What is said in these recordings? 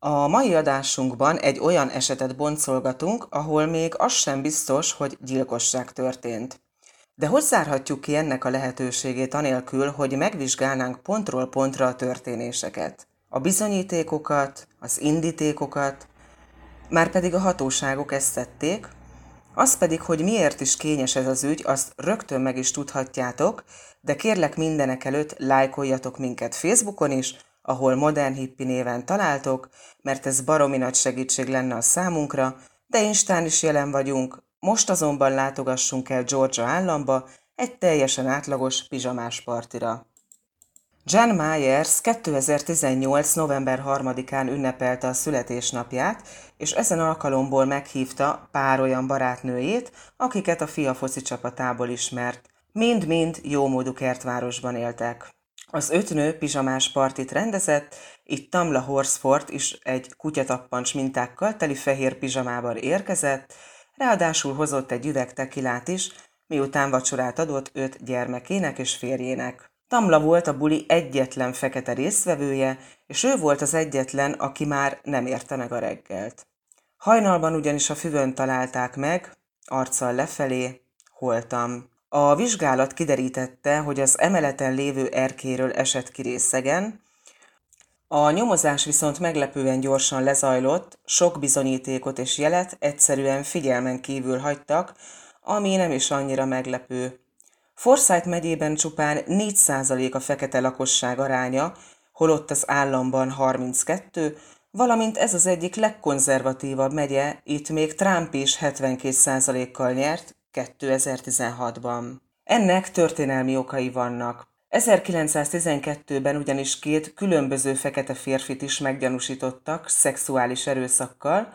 A mai adásunkban egy olyan esetet boncolgatunk, ahol még az sem biztos, hogy gyilkosság történt. De hogy zárhatjuk ki ennek a lehetőségét anélkül, hogy megvizsgálnánk pontról pontra a történéseket? A bizonyítékokat, az indítékokat, már pedig a hatóságok ezt tették, az pedig, hogy miért is kényes ez az ügy, azt rögtön meg is tudhatjátok, de kérlek mindenek előtt lájkoljatok minket Facebookon is, ahol Modern Hippi néven találtok, mert ez baromi nagy segítség lenne a számunkra, de Instán is jelen vagyunk, most azonban látogassunk el Georgia államba egy teljesen átlagos pizsamás partira. Jan Myers 2018. november 3-án ünnepelte a születésnapját, és ezen alkalomból meghívta pár olyan barátnőjét, akiket a fia foci csapatából ismert. Mind-mind jómódú kertvárosban éltek. Az öt nő pizsamás partit rendezett, itt Tamla Horsford is egy kutyatappancs mintákkal teli fehér pizsamában érkezett, ráadásul hozott egy üveg tekilát is, miután vacsorát adott öt gyermekének és férjének. Tamla volt a buli egyetlen fekete résztvevője, és ő volt az egyetlen, aki már nem érte meg a reggelt. Hajnalban ugyanis a füvön találták meg, arccal lefelé, holtam. A vizsgálat kiderítette, hogy az emeleten lévő erkéről esett ki részegen, a nyomozás viszont meglepően gyorsan lezajlott, sok bizonyítékot és jelet egyszerűen figyelmen kívül hagytak, ami nem is annyira meglepő. Forsyth megyében csupán 4% a fekete lakosság aránya, holott az államban 32, valamint ez az egyik legkonzervatívabb megye, itt még Trump is 72%-kal nyert 2016-ban. Ennek történelmi okai vannak. 1912-ben ugyanis két különböző fekete férfit is meggyanúsítottak szexuális erőszakkal,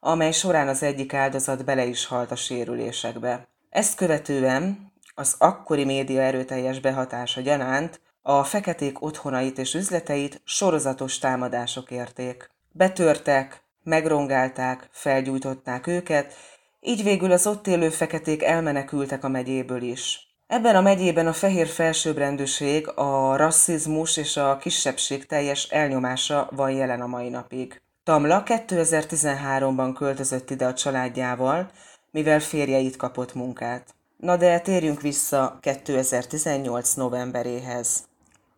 amely során az egyik áldozat bele is halt a sérülésekbe. Ezt követően az akkori média erőteljes behatása gyanánt a feketék otthonait és üzleteit sorozatos támadások érték. Betörtek, megrongálták, felgyújtották őket, így végül az ott élő feketék elmenekültek a megyéből is. Ebben a megyében a fehér felsőbbrendűség, a rasszizmus és a kisebbség teljes elnyomása van jelen a mai napig. Tamla 2013-ban költözött ide a családjával, mivel férje itt kapott munkát. Na de térjünk vissza 2018 novemberéhez.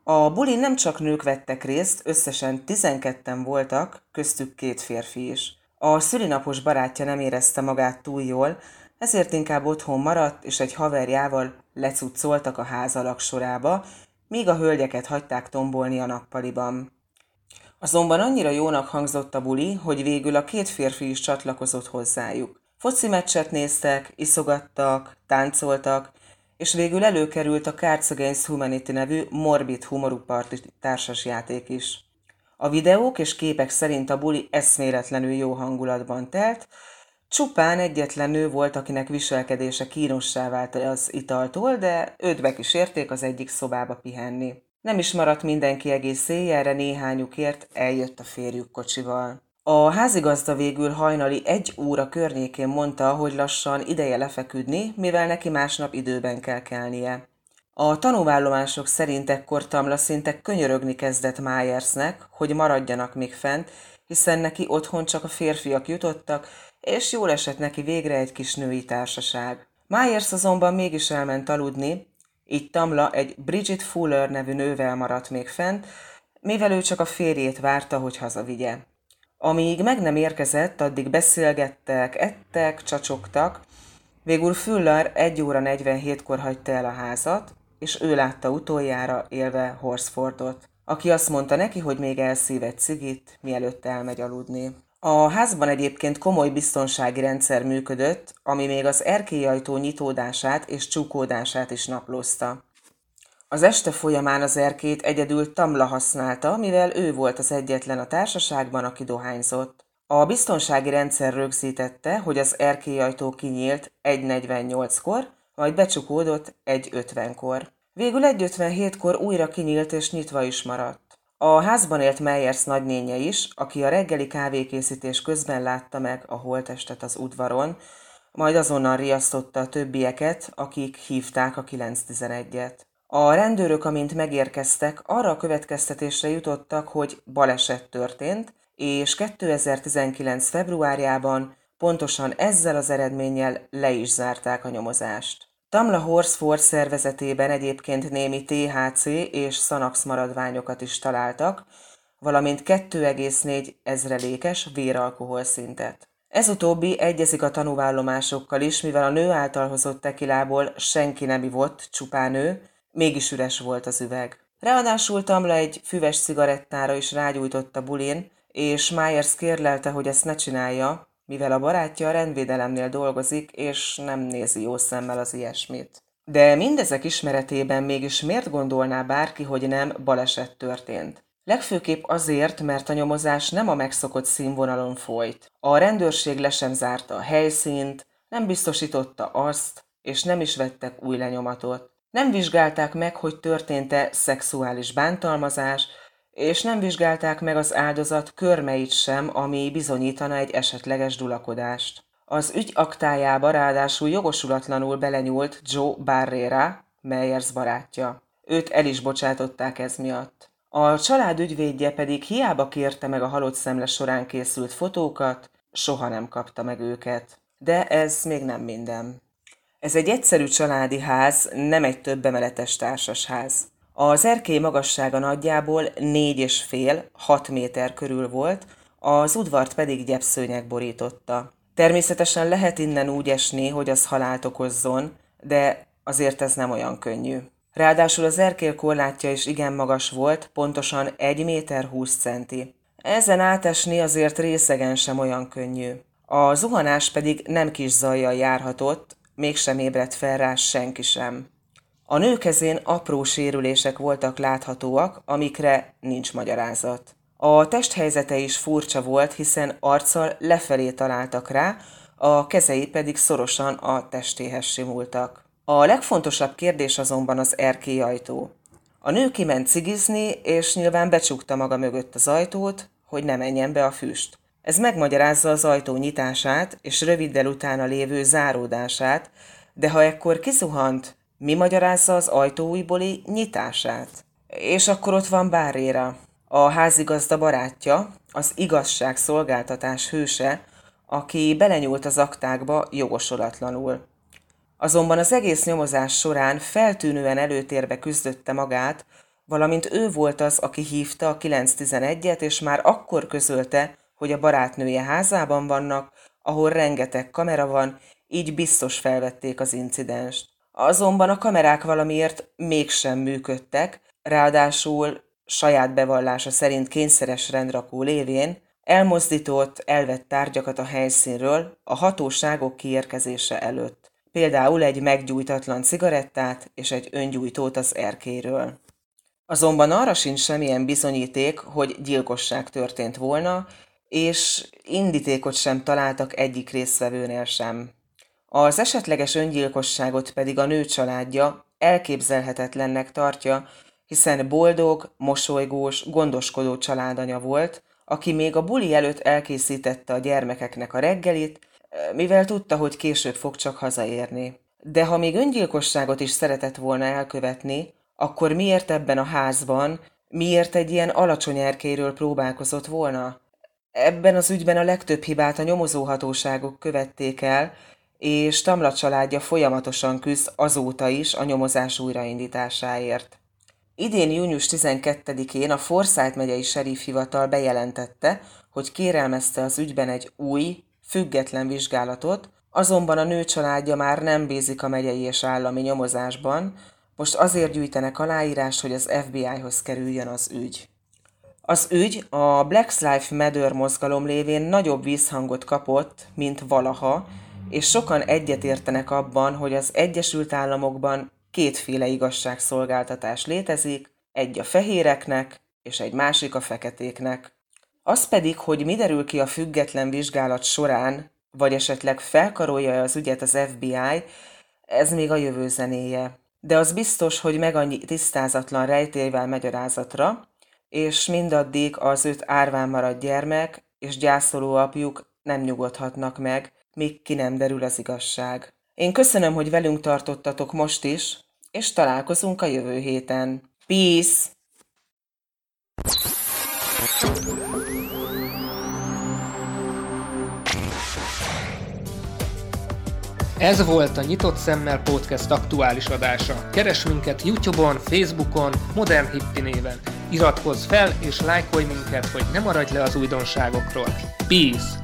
A bulin nem csak nők vettek részt, összesen 12-en voltak, köztük két férfi is. A szülinapos barátja nem érezte magát túl jól, ezért inkább otthon maradt, és egy haverjával lecuccoltak a házalak sorába, míg a hölgyeket hagyták tombolni a nappaliban. Azonban annyira jónak hangzott a buli, hogy végül a két férfi is csatlakozott hozzájuk. Foci meccset néztek, iszogattak, táncoltak, és végül előkerült a Cards Against Humanity nevű morbid humorú parti társasjáték is. A videók és képek szerint a buli eszméletlenül jó hangulatban telt, Csupán egyetlen nő volt, akinek viselkedése kínossá vált az italtól, de őt bekísérték az egyik szobába pihenni. Nem is maradt mindenki egész éjjelre, néhányukért eljött a férjük kocsival. A házigazda végül hajnali egy óra környékén mondta, hogy lassan ideje lefeküdni, mivel neki másnap időben kell kelnie. A tanúvállomások szerint ekkor Tamla szinte könyörögni kezdett Myersnek, hogy maradjanak még fent, hiszen neki otthon csak a férfiak jutottak, és jól esett neki végre egy kis női társaság. Myers azonban mégis elment aludni, így Tamla egy Bridget Fuller nevű nővel maradt még fent, mivel ő csak a férjét várta, hogy hazavigye. Amíg meg nem érkezett, addig beszélgettek, ettek, csacsogtak, végül Fuller 1 óra 47-kor hagyta el a házat, és ő látta utoljára élve Horsfordot, aki azt mondta neki, hogy még elszív egy cigit, mielőtt elmegy aludni. A házban egyébként komoly biztonsági rendszer működött, ami még az erkélyajtó nyitódását és csukódását is naplózta. Az este folyamán az erkét egyedül Tamla használta, mivel ő volt az egyetlen a társaságban, aki dohányzott. A biztonsági rendszer rögzítette, hogy az erkélyajtó kinyílt 1.48-kor, majd becsukódott 1.50-kor. Végül 1.57-kor újra kinyílt és nyitva is maradt. A házban élt Meyers nagynénye is, aki a reggeli kávékészítés közben látta meg a holtestet az udvaron, majd azonnal riasztotta a többieket, akik hívták a 911-et. A rendőrök, amint megérkeztek, arra a következtetésre jutottak, hogy baleset történt, és 2019. februárjában pontosan ezzel az eredménnyel le is zárták a nyomozást. Tamla Horsford szervezetében egyébként némi THC és Xanax maradványokat is találtak, valamint 2,4 ezrelékes véralkohol szintet. Ez utóbbi egyezik a tanúvállomásokkal is, mivel a nő által hozott tekilából senki nem ivott, csupán ő, mégis üres volt az üveg. Ráadásul Tamla egy füves cigarettára is rágyújtott a bulin, és Myers kérlelte, hogy ezt ne csinálja, mivel a barátja a rendvédelemnél dolgozik, és nem nézi jó szemmel az ilyesmit. De mindezek ismeretében mégis miért gondolná bárki, hogy nem baleset történt? Legfőképp azért, mert a nyomozás nem a megszokott színvonalon folyt. A rendőrség le sem zárta a helyszínt, nem biztosította azt, és nem is vettek új lenyomatot. Nem vizsgálták meg, hogy történt-e szexuális bántalmazás, és nem vizsgálták meg az áldozat körmeit sem, ami bizonyítana egy esetleges dulakodást. Az ügy aktájába ráadásul jogosulatlanul belenyúlt Joe Barrera, Meyers barátja. Őt el is bocsátották ez miatt. A család ügyvédje pedig hiába kérte meg a halott szemle során készült fotókat, soha nem kapta meg őket. De ez még nem minden. Ez egy egyszerű családi ház, nem egy több emeletes társasház. Az erkély magassága nagyjából négy és fél, hat méter körül volt, az udvart pedig gyepszőnyeg borította. Természetesen lehet innen úgy esni, hogy az halált okozzon, de azért ez nem olyan könnyű. Ráadásul az erkél korlátja is igen magas volt, pontosan 1 méter 20 centi. Ezen átesni azért részegen sem olyan könnyű. A zuhanás pedig nem kis zajjal járhatott, mégsem ébredt fel rá senki sem. A nő kezén apró sérülések voltak láthatóak, amikre nincs magyarázat. A testhelyzete is furcsa volt, hiszen arccal lefelé találtak rá, a kezei pedig szorosan a testéhez simultak. A legfontosabb kérdés azonban az erkélyajtó. A nő kiment cigizni, és nyilván becsukta maga mögött az ajtót, hogy ne menjen be a füst. Ez megmagyarázza az ajtó nyitását és röviddel utána lévő záródását, de ha ekkor kizuhant, mi magyarázza az ajtóújbóli nyitását? És akkor ott van Báréra, a házigazda barátja, az igazságszolgáltatás hőse, aki belenyúlt az aktákba jogosulatlanul. Azonban az egész nyomozás során feltűnően előtérbe küzdötte magát, valamint ő volt az, aki hívta a 911-et, és már akkor közölte, hogy a barátnője házában vannak, ahol rengeteg kamera van, így biztos felvették az incidenst. Azonban a kamerák valamiért mégsem működtek, ráadásul saját bevallása szerint kényszeres rendrakó lévén elmozdított, elvett tárgyakat a helyszínről a hatóságok kiérkezése előtt. Például egy meggyújtatlan cigarettát és egy öngyújtót az erkéről. Azonban arra sincs semmilyen bizonyíték, hogy gyilkosság történt volna, és indítékot sem találtak egyik résztvevőnél sem. Az esetleges öngyilkosságot pedig a nő családja elképzelhetetlennek tartja, hiszen boldog, mosolygós, gondoskodó családanya volt, aki még a buli előtt elkészítette a gyermekeknek a reggelit, mivel tudta, hogy később fog csak hazaérni. De ha még öngyilkosságot is szeretett volna elkövetni, akkor miért ebben a házban, miért egy ilyen alacsony erkéről próbálkozott volna? Ebben az ügyben a legtöbb hibát a nyomozóhatóságok követték el, és Tamla családja folyamatosan küzd azóta is a nyomozás újraindításáért. Idén június 12-én a Forsyth megyei serifhivatal bejelentette, hogy kérelmezte az ügyben egy új, független vizsgálatot, azonban a nő családja már nem bízik a megyei és állami nyomozásban, most azért gyűjtenek aláírás, hogy az FBI-hoz kerüljön az ügy. Az ügy a Black Lives Matter mozgalom lévén nagyobb vízhangot kapott, mint valaha, és sokan egyetértenek abban, hogy az Egyesült Államokban kétféle igazságszolgáltatás létezik, egy a fehéreknek, és egy másik a feketéknek. Az pedig, hogy mi derül ki a független vizsgálat során, vagy esetleg felkarolja az ügyet az FBI, ez még a jövő zenéje. De az biztos, hogy meg annyi tisztázatlan rejtélyvel magyarázatra, és mindaddig az öt árván maradt gyermek és gyászoló apjuk nem nyugodhatnak meg, míg ki nem derül az igazság. Én köszönöm, hogy velünk tartottatok most is, és találkozunk a jövő héten. Peace! Ez volt a Nyitott Szemmel Podcast aktuális adása. Keres minket Youtube-on, Facebookon, Modern Hippi néven. Iratkozz fel és lájkolj minket, hogy ne maradj le az újdonságokról. Peace!